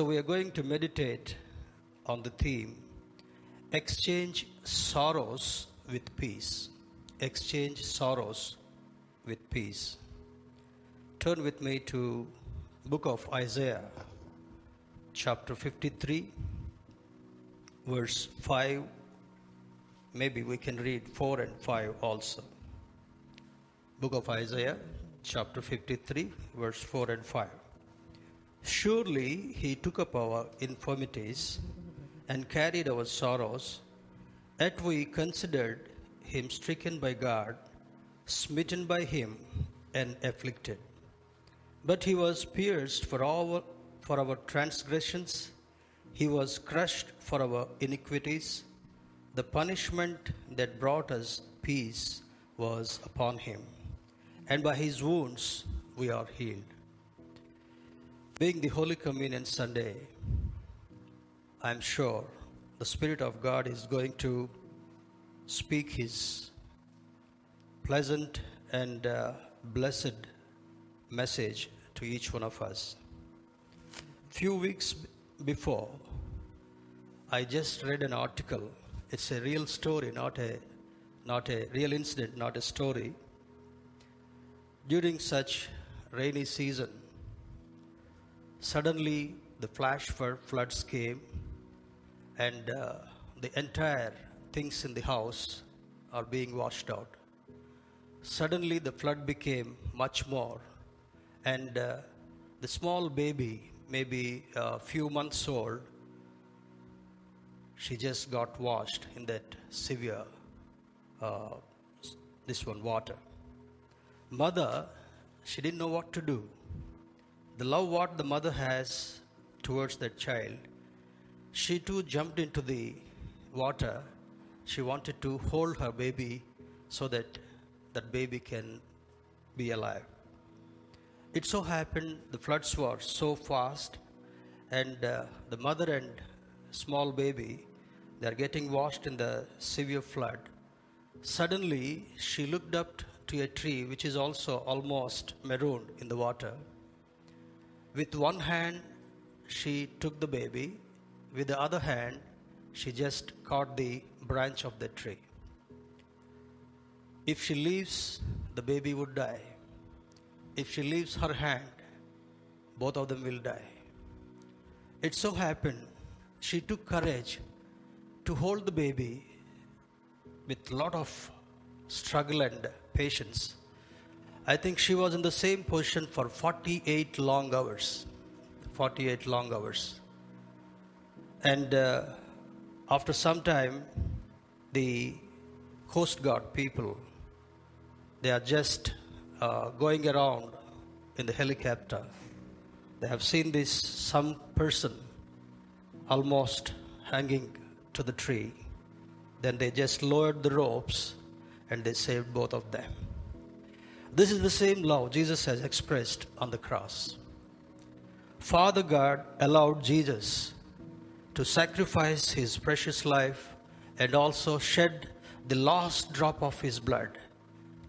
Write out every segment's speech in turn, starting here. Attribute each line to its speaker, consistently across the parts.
Speaker 1: So, we are going to meditate on the theme Exchange Sorrows with Peace. Exchange Sorrows with Peace. Turn with me to book of Isaiah chapter 53 verse 5 maybe we can read 4 and 5 also book of Isaiah chapter 53 verse 4 and 5 Surely he took up our infirmities and carried our sorrows, yet we considered him stricken by God, smitten by him, and afflicted. But he was pierced for our, for our transgressions, he was crushed for our iniquities. The punishment that brought us peace was upon him, and by his wounds we are healed. Being the Holy Communion Sunday, I'm sure the Spirit of God is going to speak His pleasant and uh, blessed message to each one of us. Few weeks before, I just read an article. It's a real story, not a not a real incident, not a story. During such rainy season, suddenly the flash floods came and uh, the entire things in the house are being washed out. Suddenly the flood became much more and uh, the small baby maybe a few months old she just got washed in that severe uh, this one water. Mother she didn't know what to do the love what the mother has towards that child, she too jumped into the water. She wanted to hold her baby so that that baby can be alive. It so happened the floods were so fast, and uh, the mother and small baby they are getting washed in the severe flood. Suddenly, she looked up to a tree which is also almost marooned in the water with one hand, she took the baby. With the other hand, she just caught the branch of the tree. If she leaves, the baby would die. If she leaves her hand, both of them will die. It so happened, she took courage to hold the baby with lot of struggle and patience I think she was in the same position for 48 long hours. 48 long hours. And uh, after some time, the Coast Guard people, they are just uh, going around in the helicopter. They have seen this some person almost hanging to the tree. Then they just lowered the ropes and they saved both of them. This is the same love Jesus has expressed on the cross. Father God allowed Jesus to sacrifice his precious life and also shed the last drop of his blood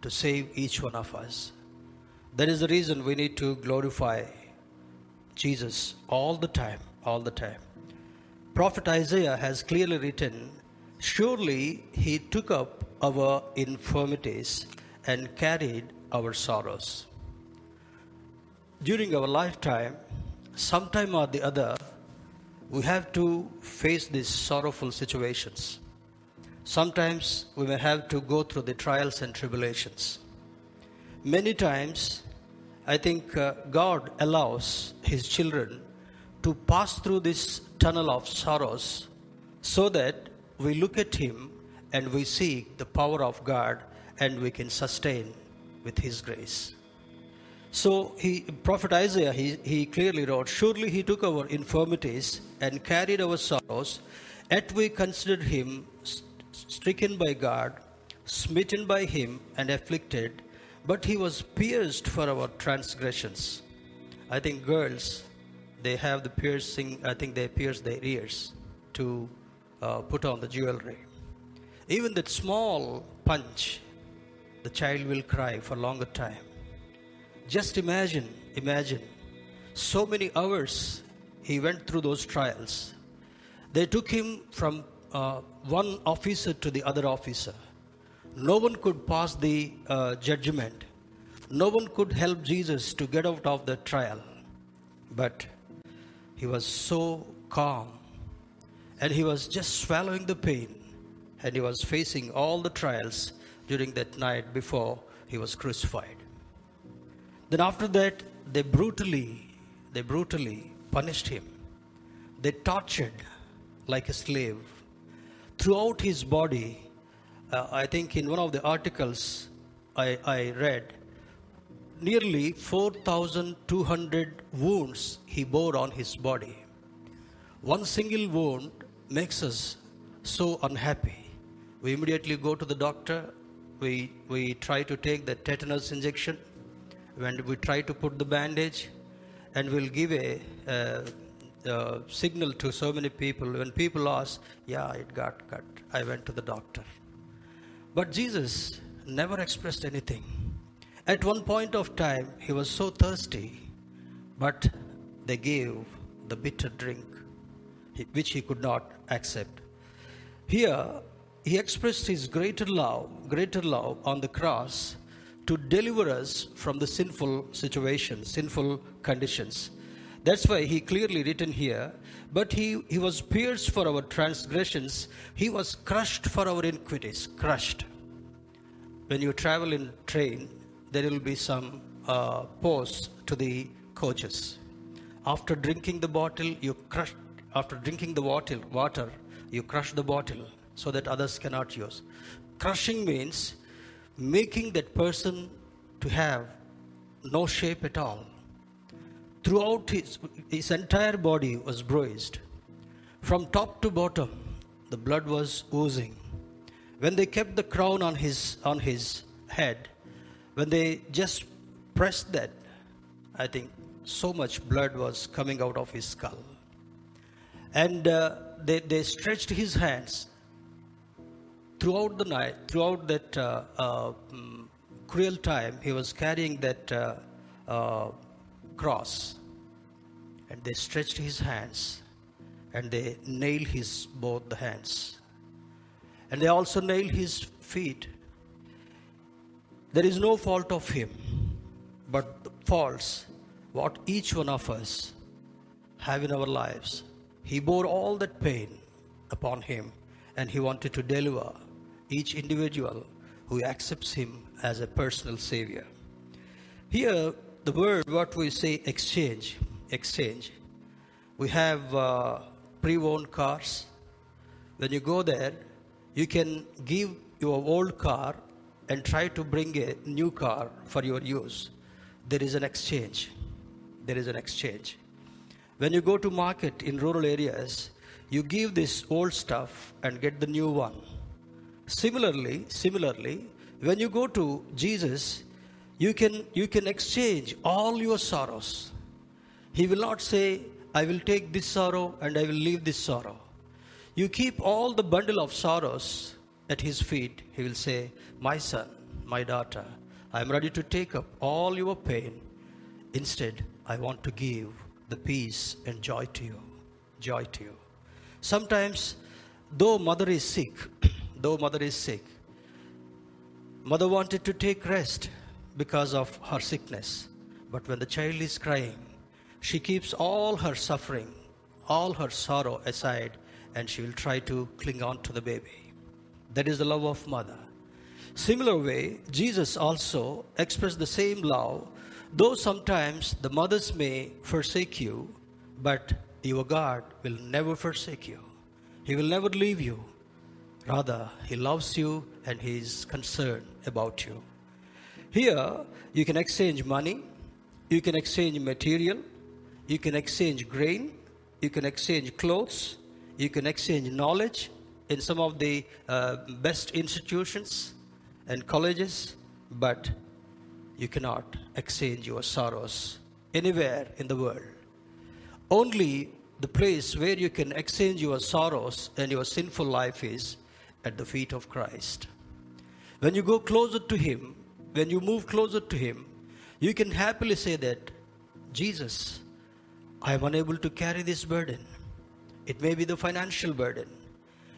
Speaker 1: to save each one of us. That is the reason we need to glorify Jesus all the time, all the time. Prophet Isaiah has clearly written, Surely he took up our infirmities and carried our sorrows. During our lifetime, sometime or the other, we have to face these sorrowful situations. Sometimes we may have to go through the trials and tribulations. Many times, I think uh, God allows His children to pass through this tunnel of sorrows so that we look at Him and we see the power of God and we can sustain with his grace. So he, Prophet Isaiah, he, he clearly wrote, Surely he took our infirmities and carried our sorrows, yet we considered him stricken by God, smitten by him, and afflicted, but he was pierced for our transgressions. I think girls, they have the piercing, I think they pierce their ears to uh, put on the jewelry. Even that small punch the child will cry for longer time. Just imagine, imagine, so many hours he went through those trials. They took him from uh, one officer to the other officer. No one could pass the uh, judgment. No one could help Jesus to get out of the trial. But he was so calm and he was just swallowing the pain and he was facing all the trials during that night before he was crucified. Then after that, they brutally, they brutally punished him. They tortured like a slave. Throughout his body, uh, I think in one of the articles I, I read, nearly 4,200 wounds he bore on his body. One single wound makes us so unhappy. We immediately go to the doctor, we, we try to take the tetanus injection, when we try to put the bandage, and we'll give a, signal to so many people. When people ask, Yeah, it got cut, I went to the doctor. But Jesus never expressed anything. At one point of time, he was so thirsty, but they gave the bitter drink, which he could not accept. Here, he expressed his greater love, greater love on the cross to deliver us from the sinful situation, sinful conditions. That's why he clearly written here, but he, he was pierced for our transgressions, he was crushed for our iniquities, crushed. When you travel in train, there will be some uh, pause to the coaches. After drinking the bottle, you crush. After drinking the water, water, you crush the bottle so that others cannot use. Crushing means making that person to have no shape at all. Throughout his, his entire body was bruised. From top to bottom, the blood was oozing. When they kept the crown on his, on his head, when they just pressed that, I think so much blood was coming out of his skull. And uh, they, they stretched his hands throughout the night, throughout that uh, uh, mm, cruel time, he was carrying that uh, uh, cross. And they stretched his hands and they nailed his both the hands. And they also nailed his feet there is no fault of him, but the faults what each one of us have in our lives. He bore all that pain upon him and he wanted to deliver each individual who accepts him as a personal savior. Here, the word what we say exchange, exchange. We have uh, pre owned cars. When you go there, you can give your old car and try to bring a new car for your use, there is an exchange. There is an exchange. When you go to market in rural areas, you give this old stuff and get the new one. Similarly, similarly, when you go to Jesus, you can you can exchange all your sorrows. He will not say, I will take this sorrow and I will leave this sorrow. You keep all the bundle of sorrows at his feet, he will say, My son, my daughter, I am ready to take up all your pain. Instead, I want to give the peace and joy to you. Joy to you. Sometimes, though mother is sick, though mother is sick, mother wanted to take rest because of her sickness. But when the child is crying, she keeps all her suffering, all her sorrow aside, and she will try to cling on to the baby. That is the love of mother. Similar way, Jesus also expressed the same love, though sometimes the mothers may forsake you, but your God will never forsake you. He will never leave you. Rather, He loves you and He is concerned about you. Here, you can exchange money, you can exchange material, you can exchange grain, you can exchange clothes, you can exchange knowledge, in some of the uh, best institutions and colleges, but you cannot exchange your sorrows anywhere in the world. Only the place where you can exchange your sorrows and your sinful life is at the feet of Christ. When you go closer to Him, when you move closer to Him, you can happily say that, Jesus, I am unable to carry this burden. It may be the financial burden.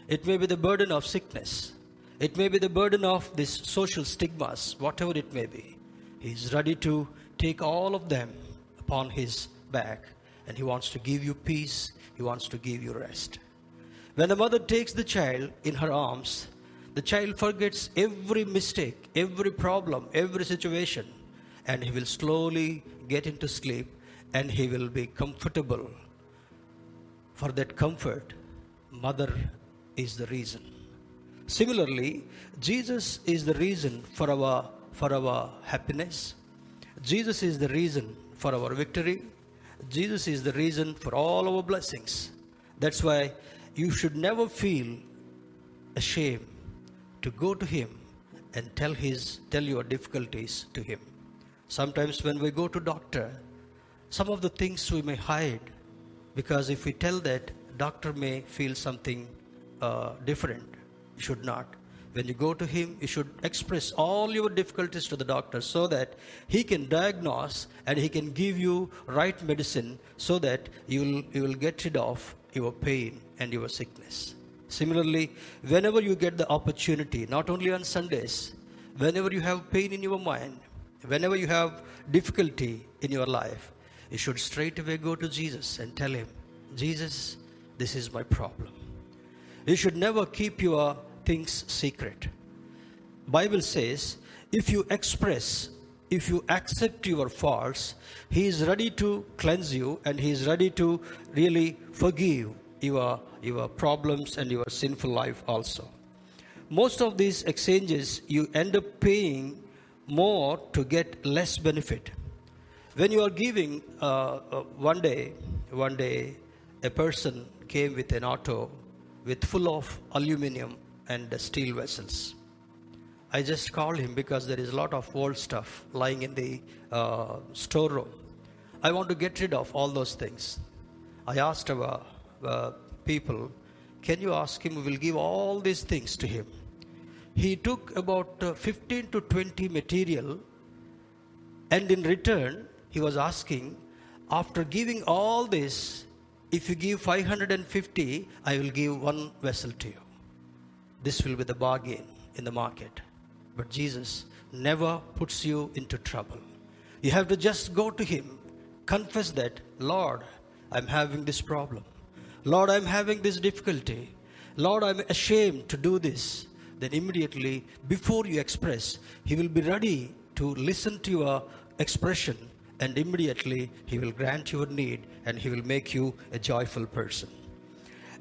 Speaker 1: It may be the burden of sickness. It may be the burden of these social stigmas, whatever it may be. He is ready to take all of them upon his back and he wants to give you peace. He wants to give you rest. When the mother takes the child in her arms, the child forgets every mistake, every problem, every situation, and he will slowly get into sleep and he will be comfortable. For that comfort, mother is the reason. Similarly, Jesus is the reason for our, for our happiness. Jesus is the reason for our victory. Jesus is the reason for all our blessings. That's why you should never feel ashamed to go to him and tell his tell your difficulties to him. Sometimes when we go to doctor some of the things we may hide because if we tell that doctor may feel something uh, different. You should not. When you go to him you should express all your difficulties to the doctor so that he can diagnose and he can give you right medicine so that you will, you will get rid of your pain and your sickness Similarly, whenever you get the opportunity, not only on Sundays, whenever you have pain in your mind, whenever you have difficulty in your life, you should straight away go to Jesus and tell him, Jesus, this is my problem. You should never keep your things secret. Bible says, if you express, if you accept your faults, he is ready to cleanse you and he is ready to really forgive your, your problems and your sinful life also. Most of these exchanges, you end up paying more to get less benefit. When you are giving, uh, uh, one day, one day, a person came with an auto with full of aluminum and steel vessels. I just called him because there is a lot of old stuff lying in the uh, storeroom. I want to get rid of all those things. I asked our uh, people, can you ask him? We will give all these things to him. He took about uh, 15 to 20 material, and in return, he was asking, after giving all this, if you give 550, I will give one vessel to you. This will be the bargain in the market. But Jesus never puts you into trouble. You have to just go to Him, confess that, Lord, I'm having this problem. Lord, I'm having this difficulty. Lord, I'm ashamed to do this. Then immediately, before you express, He will be ready to listen to your expression and immediately He will grant your need and He will make you a joyful person.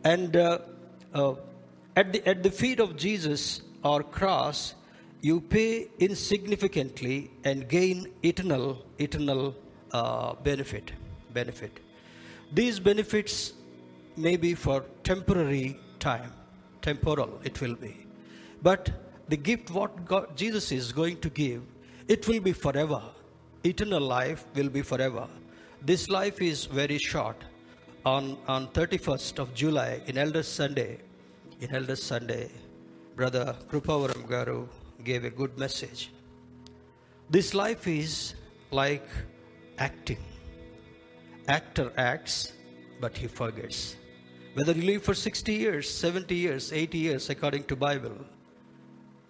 Speaker 1: And uh, uh, at, the, at the feet of Jesus or cross, you pay insignificantly and gain eternal, eternal uh, benefit. Benefit. These benefits may be for temporary time, temporal it will be. But the gift what God, Jesus is going to give, it will be forever. Eternal life will be forever. This life is very short. On, on 31st of July, in Elders Sunday, in Elders Sunday, Brother Krupavaram Garu gave a good message. This life is like acting. Actor acts, but he forgets. Whether you live for 60 years, 70 years, 80 years, according to Bible,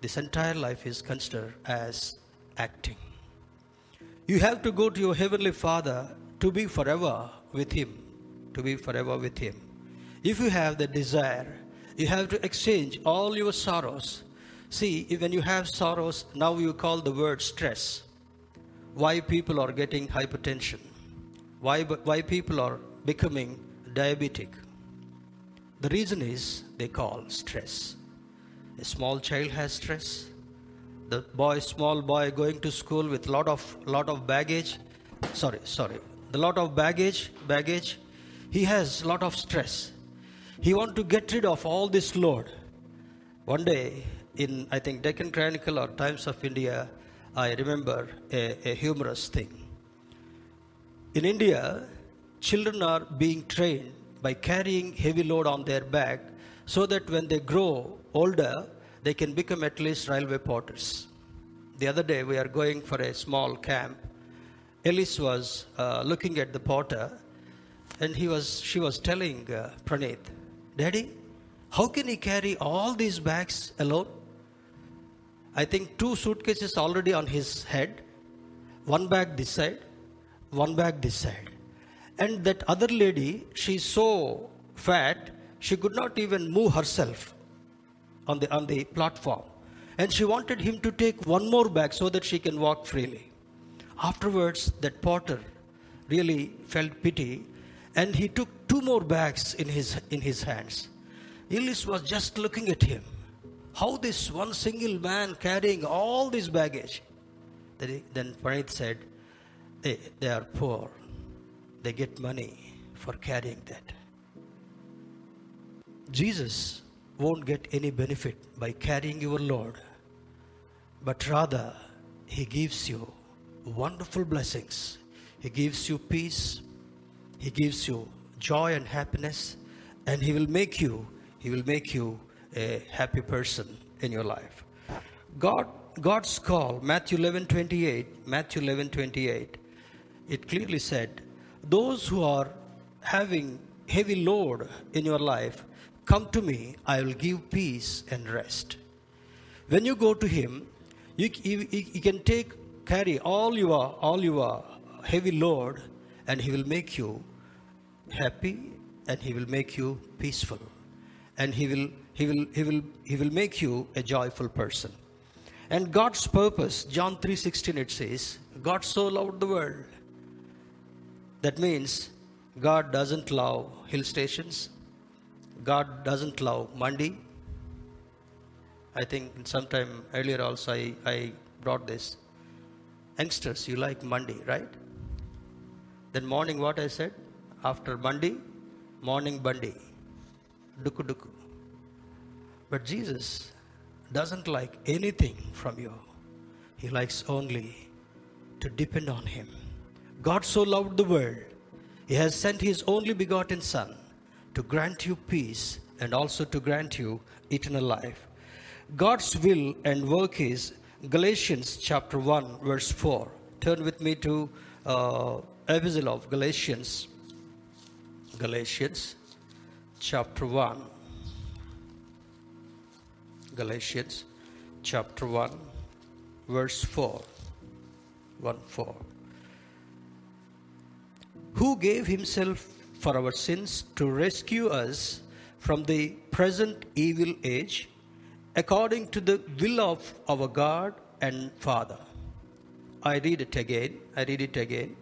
Speaker 1: this entire life is considered as acting. You have to go to your Heavenly Father to be forever with Him. To be forever with Him. If you have the desire, you have to exchange all your sorrows. See, when you have sorrows, now you call the word stress. Why people are getting hypertension? Why, why people are becoming diabetic? The reason is they call stress. A small child has stress. The boy, small boy, going to school with lot of lot of baggage. Sorry, sorry. The lot of baggage, baggage. He has lot of stress. He want to get rid of all this load. One day, in I think Deccan Chronicle or Times of India, I remember a, a humorous thing. In India, children are being trained by carrying heavy load on their back so that when they grow older, they can become at least railway porters. The other day, we are going for a small camp. Ellis was uh, looking at the porter. And he was, she was telling uh, Praneeth, Daddy, how can he carry all these bags alone? I think two suitcases already on his head, one bag this side, one bag this side. And that other lady, she's so fat, she could not even move herself on the, on the platform. And she wanted him to take one more bag so that she can walk freely. Afterwards, that porter really felt pity and he took two more bags in his, in his hands. Ellis was just looking at him. How this one single man carrying all this baggage? Then Praneeth said, they, they are poor. They get money for carrying that. Jesus won't get any benefit by carrying your load, but rather, He gives you wonderful blessings. He gives you peace, He gives you joy and happiness, and He will make you, He will make you a happy person in your life. God, God's call, Matthew 11 28, Matthew 11 28, it clearly said, Those who are having heavy load in your life, Come to me, I will give peace and rest. When you go to Him, you, you, you can take, carry all your, all your heavy load, and He will make you happy and He will make you peaceful. And He will, he will, he will, he will make you a joyful person. And God's purpose, John 3:16 it says, God so loved the world. That means God doesn't love hill stations. God doesn't love Mandi. I think sometime earlier also I, I brought this. Youngsters, you like Monday, right? Then morning what I said? After Monday, morning Bandi. Duku duku. But Jesus doesn't like anything from you. He likes only to depend on Him. God so loved the world, He has sent His only begotten Son to grant you peace and also to grant you eternal life. God's will and work is Galatians chapter 1, verse 4. Turn with me to uh, Epistle of Galatians. Galatians chapter 1. Galatians chapter 1, verse 4. 1 4. Who gave himself for our sins to rescue us from the present evil age according to the will of our God and Father. I read it again. I read it again.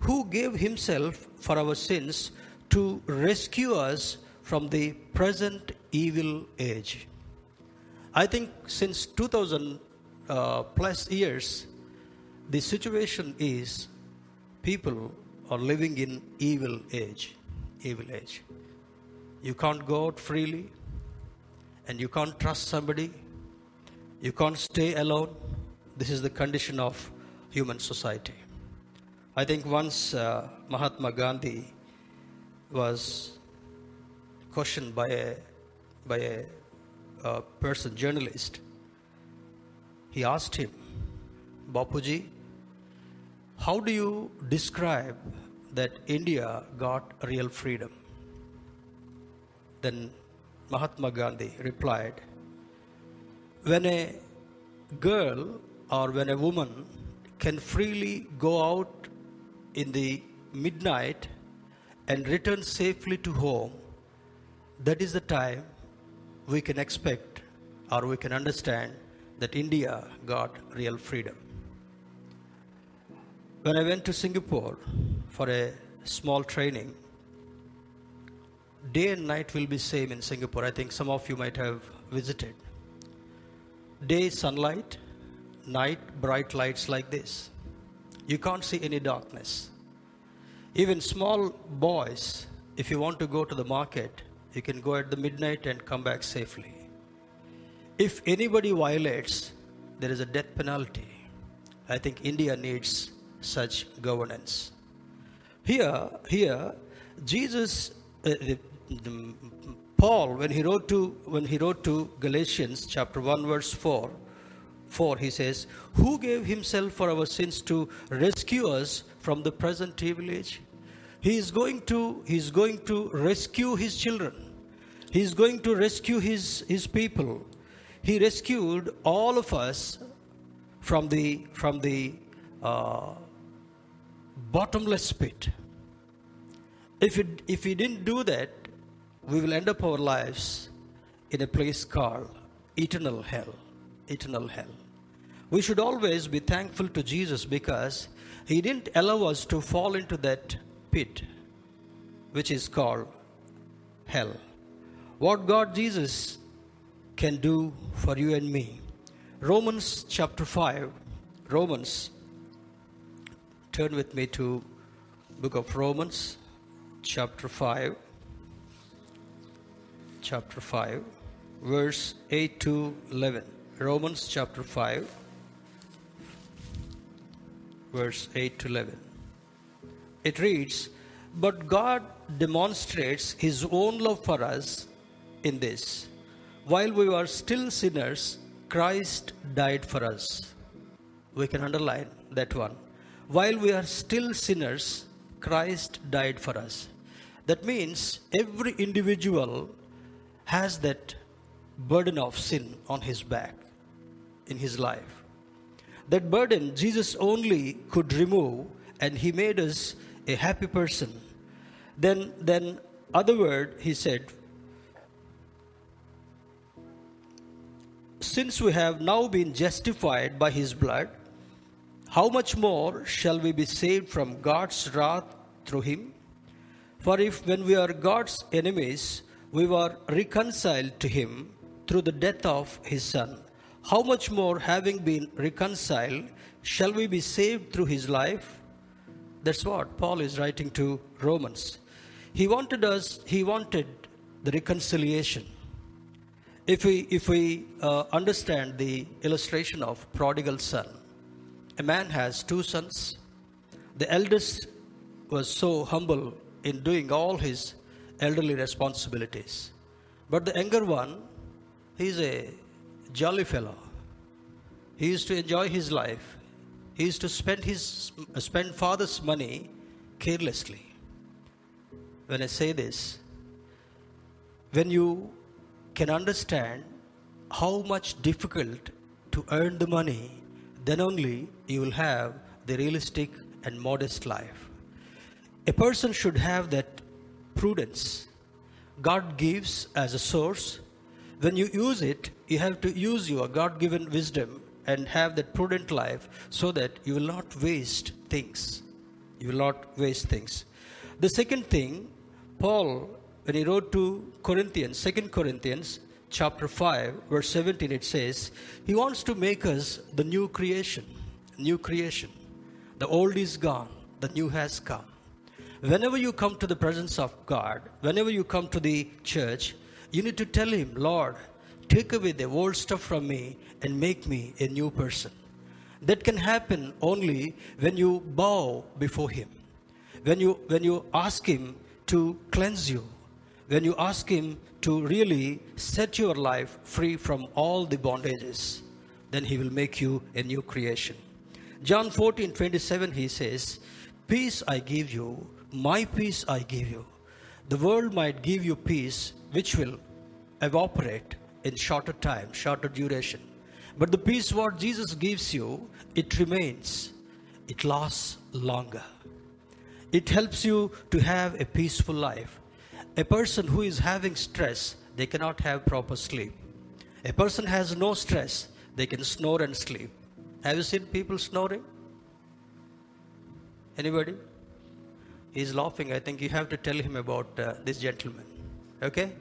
Speaker 1: Who gave himself for our sins to rescue us from the present evil age. I think since 2000 uh, plus years, the situation is people are living in evil age. Evil age. You can't go out freely and you can't trust somebody. You can't stay alone. This is the condition of human society. I think once uh, Mahatma Gandhi was questioned by a by a uh, person, journalist. He asked him, Bapuji, how do you describe that India got real freedom. Then Mahatma Gandhi replied, When a girl or when a woman can freely go out in the midnight and return safely to home, that is the time we can expect or we can understand that India got real freedom. When I went to Singapore for a small training, day and night will be same in Singapore. I think some of you might have visited. Day sunlight, night bright lights like this. You can't see any darkness. Even small boys, if you want to go to the market, you can go at the midnight and come back safely. If anybody violates, there is a death penalty. I think India needs such governance. Here, here, Jesus, uh, the, the, Paul, when he wrote to when he wrote to Galatians chapter one verse four, four, he says, "Who gave himself for our sins to rescue us from the present evil age?" He is going to, he is going to rescue his children. He is going to rescue his, his people. He rescued all of us from the, from the uh, bottomless pit. If, it, if we didn't do that, we will end up our lives in a place called eternal hell. Eternal hell. We should always be thankful to Jesus because He didn't allow us to fall into that pit, which is called hell. What God Jesus can do for you and me. Romans chapter 5. Romans. Turn with me to book of Romans chapter 5 chapter 5 verse 8 to 11 romans chapter 5 verse 8 to 11 it reads but god demonstrates his own love for us in this. While we were still sinners christ died for us. We can underline that one while we are still sinners christ died for us that means every individual has that burden of sin on his back in his life. That burden Jesus only could remove, and he made us a happy person. Then, then other word, he said, since we have now been justified by his blood, how much more shall we be saved from God's wrath through him? For if when we are God's enemies, we were reconciled to him through the death of his son, how much more, having been reconciled, shall we be saved through his life? That's what Paul is writing to Romans. He wanted us, he wanted the reconciliation. If we, if we uh, understand the illustration of prodigal son, a man has two sons. The eldest was so humble in doing all his elderly responsibilities. But the younger one, he is a jolly fellow. He used to enjoy his life. He used to spend his spend father's money carelessly. When I say this, when you can understand how much difficult to earn the money, then only you will have the realistic and modest life. A person should have that prudence. God gives as a source. When you use it, you have to use your God given wisdom and have that prudent life so that you will not waste things. You will not waste things. The second thing, Paul, when he wrote to Corinthians, Second Corinthians chapter 5, verse 17, it says, He wants to make us the new creation. New creation. The old is gone, the new has come whenever you come to the presence of God, whenever you come to the church, you need to tell Him, Lord, take away the old stuff from me and make me a new person. That can happen only when you bow before Him, when you, when you ask Him to cleanse you, when you ask Him to really set your life free from all the bondages, then He will make you a new creation. John 14 27, He says, Peace I give you, my peace I give you. The world might give you peace which will evaporate in shorter time, shorter duration. But the peace what Jesus gives you, it remains, it lasts longer. It helps you to have a peaceful life. A person who is having stress, they cannot have proper sleep. A person has no stress, they can snore and sleep. Have you seen people snoring? Anybody? He's laughing. I think you have to tell him about uh, this gentleman. Okay?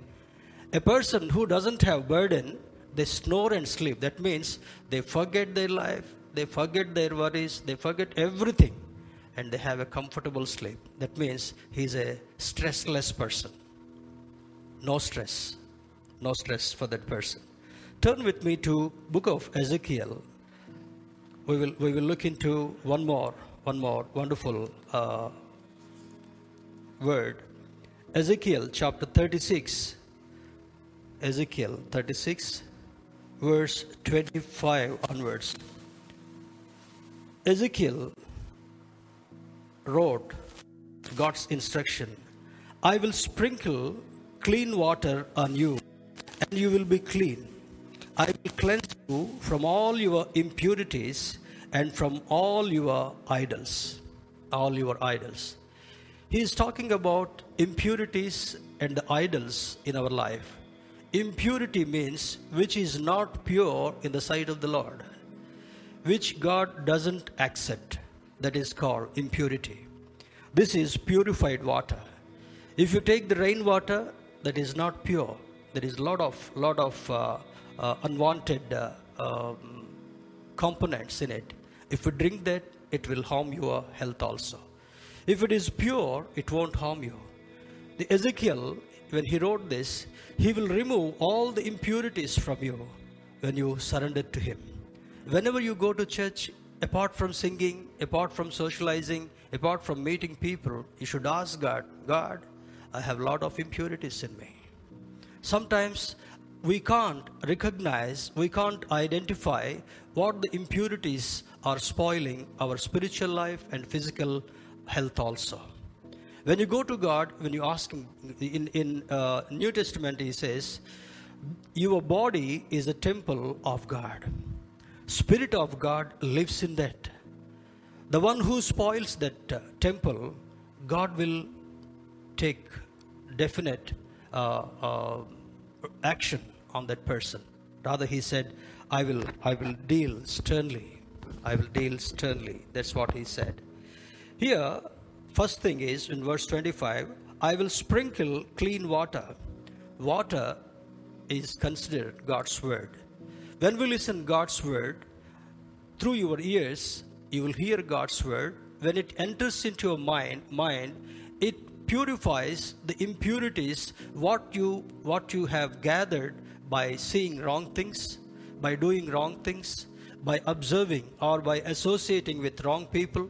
Speaker 1: A person who doesn't have burden, they snore and sleep. That means they forget their life, they forget their worries, they forget everything, and they have a comfortable sleep. That means he's a stressless person. No stress. No stress for that person. Turn with me to book of Ezekiel. We will, we will look into one more, one more wonderful uh, word. Ezekiel chapter 36. Ezekiel 36, verse 25 onwards. Ezekiel wrote God's instruction I will sprinkle clean water on you, and you will be clean. I will cleanse you from all your impurities and from all your idols. All your idols. He is talking about impurities and the idols in our life. Impurity means which is not pure in the sight of the Lord, which God doesn't accept. That is called impurity. This is purified water. If you take the rainwater that is not pure, there is a lot of lot of uh, uh, unwanted uh, um, components in it. If you drink that, it will harm your health also. If it is pure, it won't harm you. The Ezekiel, when he wrote this, he will remove all the impurities from you when you surrender to him. Whenever you go to church, apart from singing, apart from socializing, apart from meeting people, you should ask God, God, I have a lot of impurities in me. Sometimes we can't recognize, we can't identify what the impurities are spoiling our spiritual life and physical health also. When you go to God, when you ask Him, in, in uh, New Testament, He says, Your body is a temple of God. Spirit of God lives in that. The one who spoils that uh, temple, God will take definite uh, uh, action on that person. Rather, he said, I will, I will deal sternly. I will deal sternly. That's what he said. Here, first thing is in verse 25, I will sprinkle clean water. Water is considered God's word. When we listen God's word, through your ears, you will hear God's word. When it enters into your mind, mind, it purifies the impurities what you what you have gathered by seeing wrong things by doing wrong things by observing or by associating with wrong people.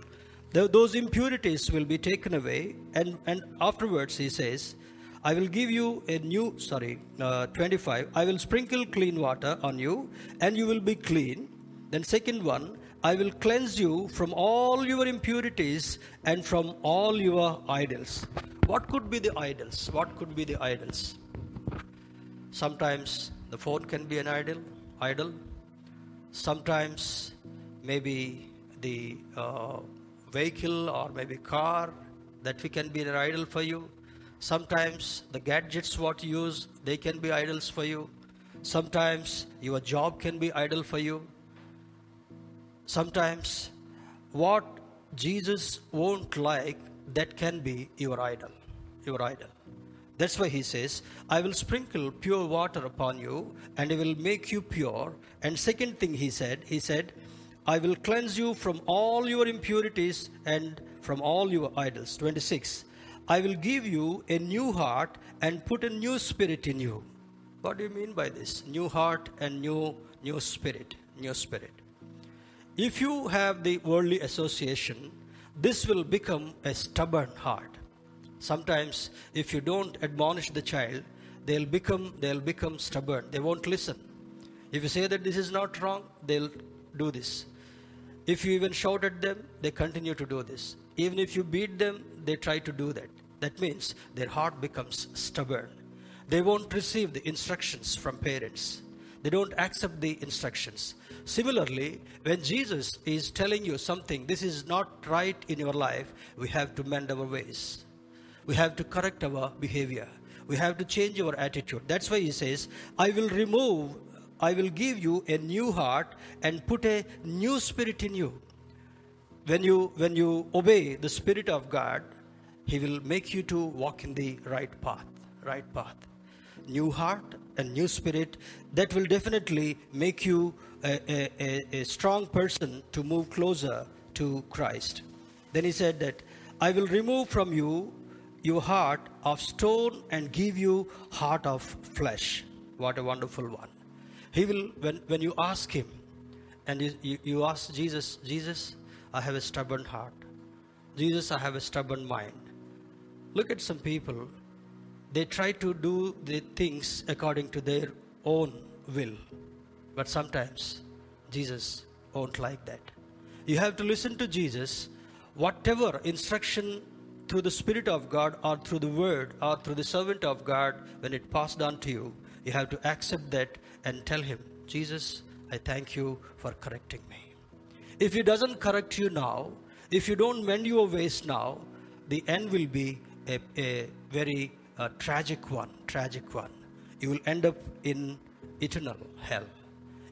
Speaker 1: Those impurities will be taken away and and afterwards he says i will give you a new sorry uh, 25 i will sprinkle clean water on you and you will be clean. Then second one I will cleanse you from all your impurities and from all your idols. What could be the idols? What could be the idols? Sometimes the phone can be an idol, idol. Sometimes maybe the uh, vehicle or maybe car that we can be an idol for you. Sometimes the gadgets what you use they can be idols for you. Sometimes your job can be idol for you sometimes what Jesus won't like, that can be your idol. Your idol. That's why he says, I will sprinkle pure water upon you and I will make you pure. And second thing he said, he said, I will cleanse you from all your impurities and from all your idols. 26. I will give you a new heart and put a new spirit in you. What do you mean by this? New heart and new new spirit. New spirit. If you have the worldly association, this will become a stubborn heart. Sometimes, if you don't admonish the child, they'll become they'll become stubborn. They won't listen. If you say that this is not wrong, they'll do this. If you even shout at them, they continue to do this. Even if you beat them, they try to do that. That means their heart becomes stubborn. They won't receive the instructions from parents. They don't accept the instructions. Similarly, when Jesus is telling you something, this is not right in your life, we have to mend our ways. We have to correct our behavior. We have to change our attitude. That's why he says, I will remove, I will give you a new heart and put a new spirit in you. When you when you obey the Spirit of God, He will make you to walk in the right path. Right path. New heart and new spirit that will definitely make you a, a, a strong person to move closer to Christ. Then he said that I will remove from you your heart of stone and give you heart of flesh. What a wonderful one. He will, when, when you ask him, and you, you ask Jesus, Jesus, I have a stubborn heart. Jesus, I have a stubborn mind. Look at some people, they try to do the things according to their own will. But sometimes Jesus won't like that. You have to listen to Jesus. Whatever instruction through the Spirit of God or through the Word or through the servant of God, when it passed on to you, you have to accept that and tell Him, Jesus, I thank you for correcting me. If He doesn't correct you now, if you don't mend your ways now, the end will be a, a very uh, tragic one. Tragic one. You will end up in eternal hell.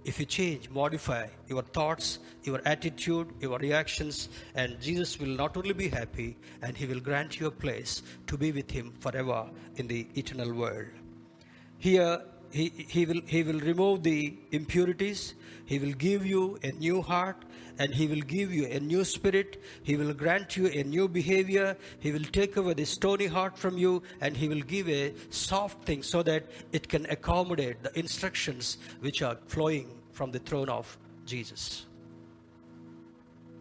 Speaker 1: If you change, modify your thoughts, your attitude, your reactions, and Jesus will not only be happy, and He will grant you a place to be with Him forever in the eternal world. Here, he, he, will, he will remove the impurities. He will give you a new heart and He will give you a new spirit. He will grant you a new behavior. He will take away the stony heart from you and He will give a soft thing so that it can accommodate the instructions which are flowing from the throne of Jesus.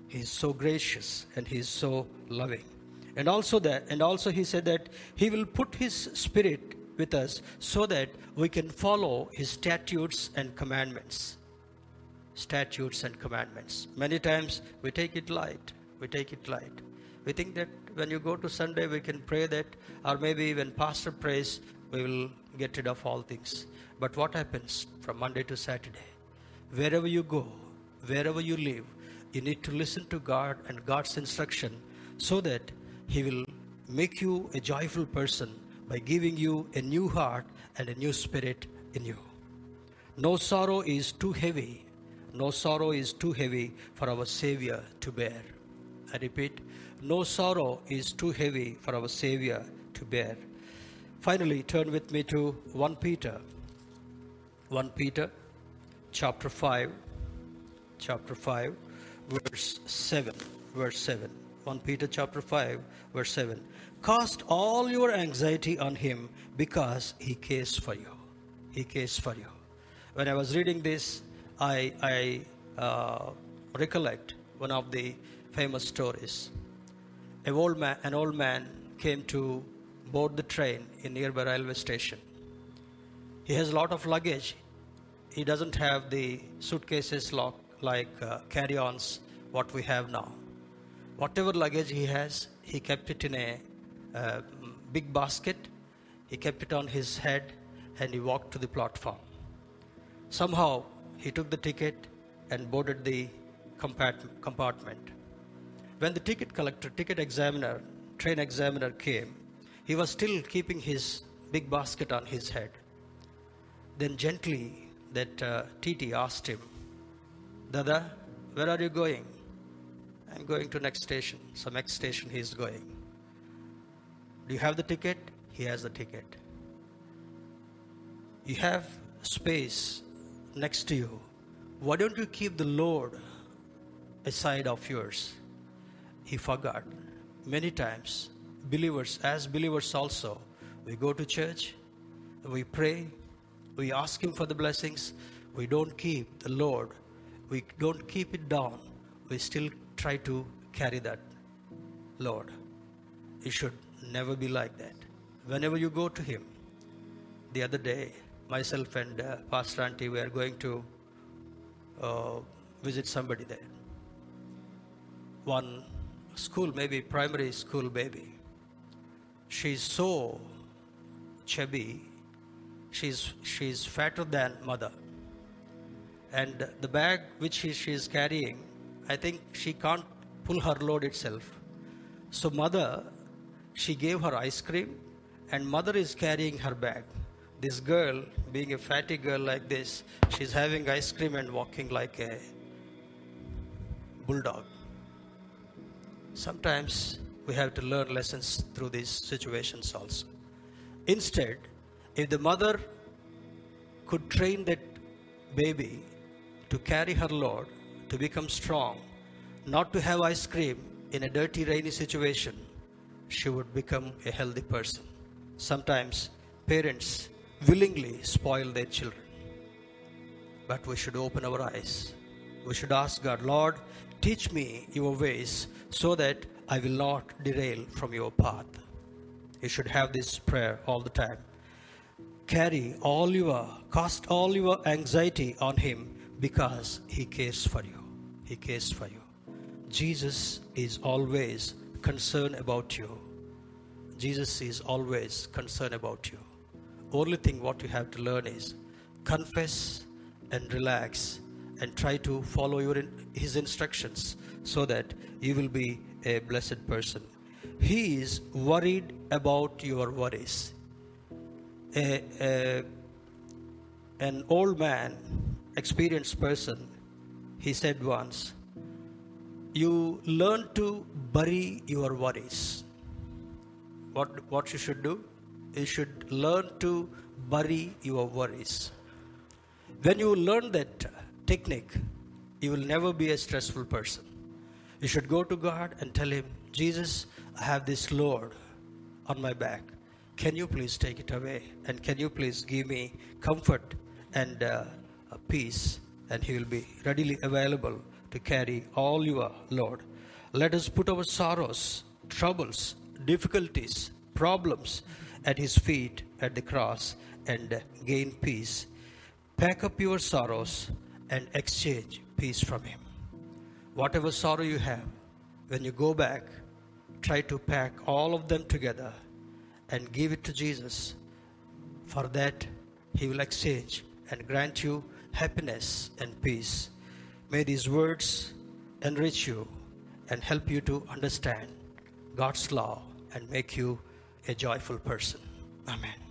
Speaker 1: He is so gracious and He is so loving. And also that, and also He said that He will put His Spirit with us so that we can follow His statutes and commandments statutes and commandments. Many times we take it light. We take it light. We think that when you go to Sunday, we can pray that, or maybe when Pastor prays, we will get rid of all things. But what happens from Monday to Saturday? Wherever you go, wherever you live, you need to listen to God and God's instruction so that He will make you a joyful person by giving you a new heart and a new spirit in you. No sorrow is too heavy no sorrow is too heavy for our Savior to bear. I repeat, no sorrow is too heavy for our Savior to bear. Finally, turn with me to 1 Peter. 1 Peter chapter 5, chapter 5, verse 7. Verse 7. 1 Peter chapter 5, verse 7. Cast all your anxiety on him because he cares for you. He cares for you. When I was reading this, I, I uh, recollect one of the famous stories. A old man, an old man came to board the train in nearby railway station. He has a lot of luggage. He doesn't have the suitcases lock, like uh, carry-ons what we have now. Whatever luggage he has, he kept it in a uh, big basket. He kept it on his head and he walked to the platform. Somehow he took the ticket and boarded the compartment. When the ticket collector, ticket examiner, train examiner came, he was still keeping his big basket on his head. Then gently, that uh, TT asked him, Dada, where are you going? I'm going to next station. So next station he is going. Do you have the ticket? He has the ticket. You have space next to you, why don't you keep the Lord aside of yours? He forgot. Many times, believers, as believers also, we go to church, we pray, we ask Him for the blessings, we don't keep the Lord, we don't keep it down, we still try to carry that Lord. It should never be like that. Whenever you go to Him, the other day, myself and uh, Pastor Auntie, we are going to uh, visit somebody there. One school, maybe primary school baby. She's so chubby. She's she's fatter than mother. And the bag which she, she is carrying, I think she can't pull her load itself. So mother, she gave her ice cream, and mother is carrying her bag this girl, being a fatty girl like this, she's having ice cream and walking like a bulldog. Sometimes we have to learn lessons through these situations also. Instead, if the mother could train that baby to carry her load, to become strong, not to have ice cream in a dirty, rainy situation, she would become a healthy person. Sometimes parents willingly spoil their children. But we should open our eyes. We should ask God, Lord, teach me your ways so that I will not derail from your path. You should have this prayer all the time. Carry all your, cast all your anxiety on Him because He cares for you. He cares for you. Jesus is always concerned about you. Jesus is always concerned about you. Only thing what you have to learn is confess and relax and try to follow your his instructions so that you will be a blessed person. He is worried about your worries. A, a, an old man, experienced person, he said once, You learn to bury your worries. What, what you should do? You should learn to bury your worries. When you learn that technique, you will never be a stressful person. You should go to God and tell Him, Jesus, I have this load on my back. Can you please take it away? And can you please give me comfort and uh, peace? And He will be readily available to carry all your load. Let us put our sorrows, troubles, difficulties, problems at His feet at the cross and gain peace. Pack up your sorrows and exchange peace from Him. Whatever sorrow you have, when you go back, try to pack all of them together and give it to Jesus. For that, He will exchange and grant you happiness and peace. May these words enrich you and help you to understand God's law and make you a joyful person. Amen.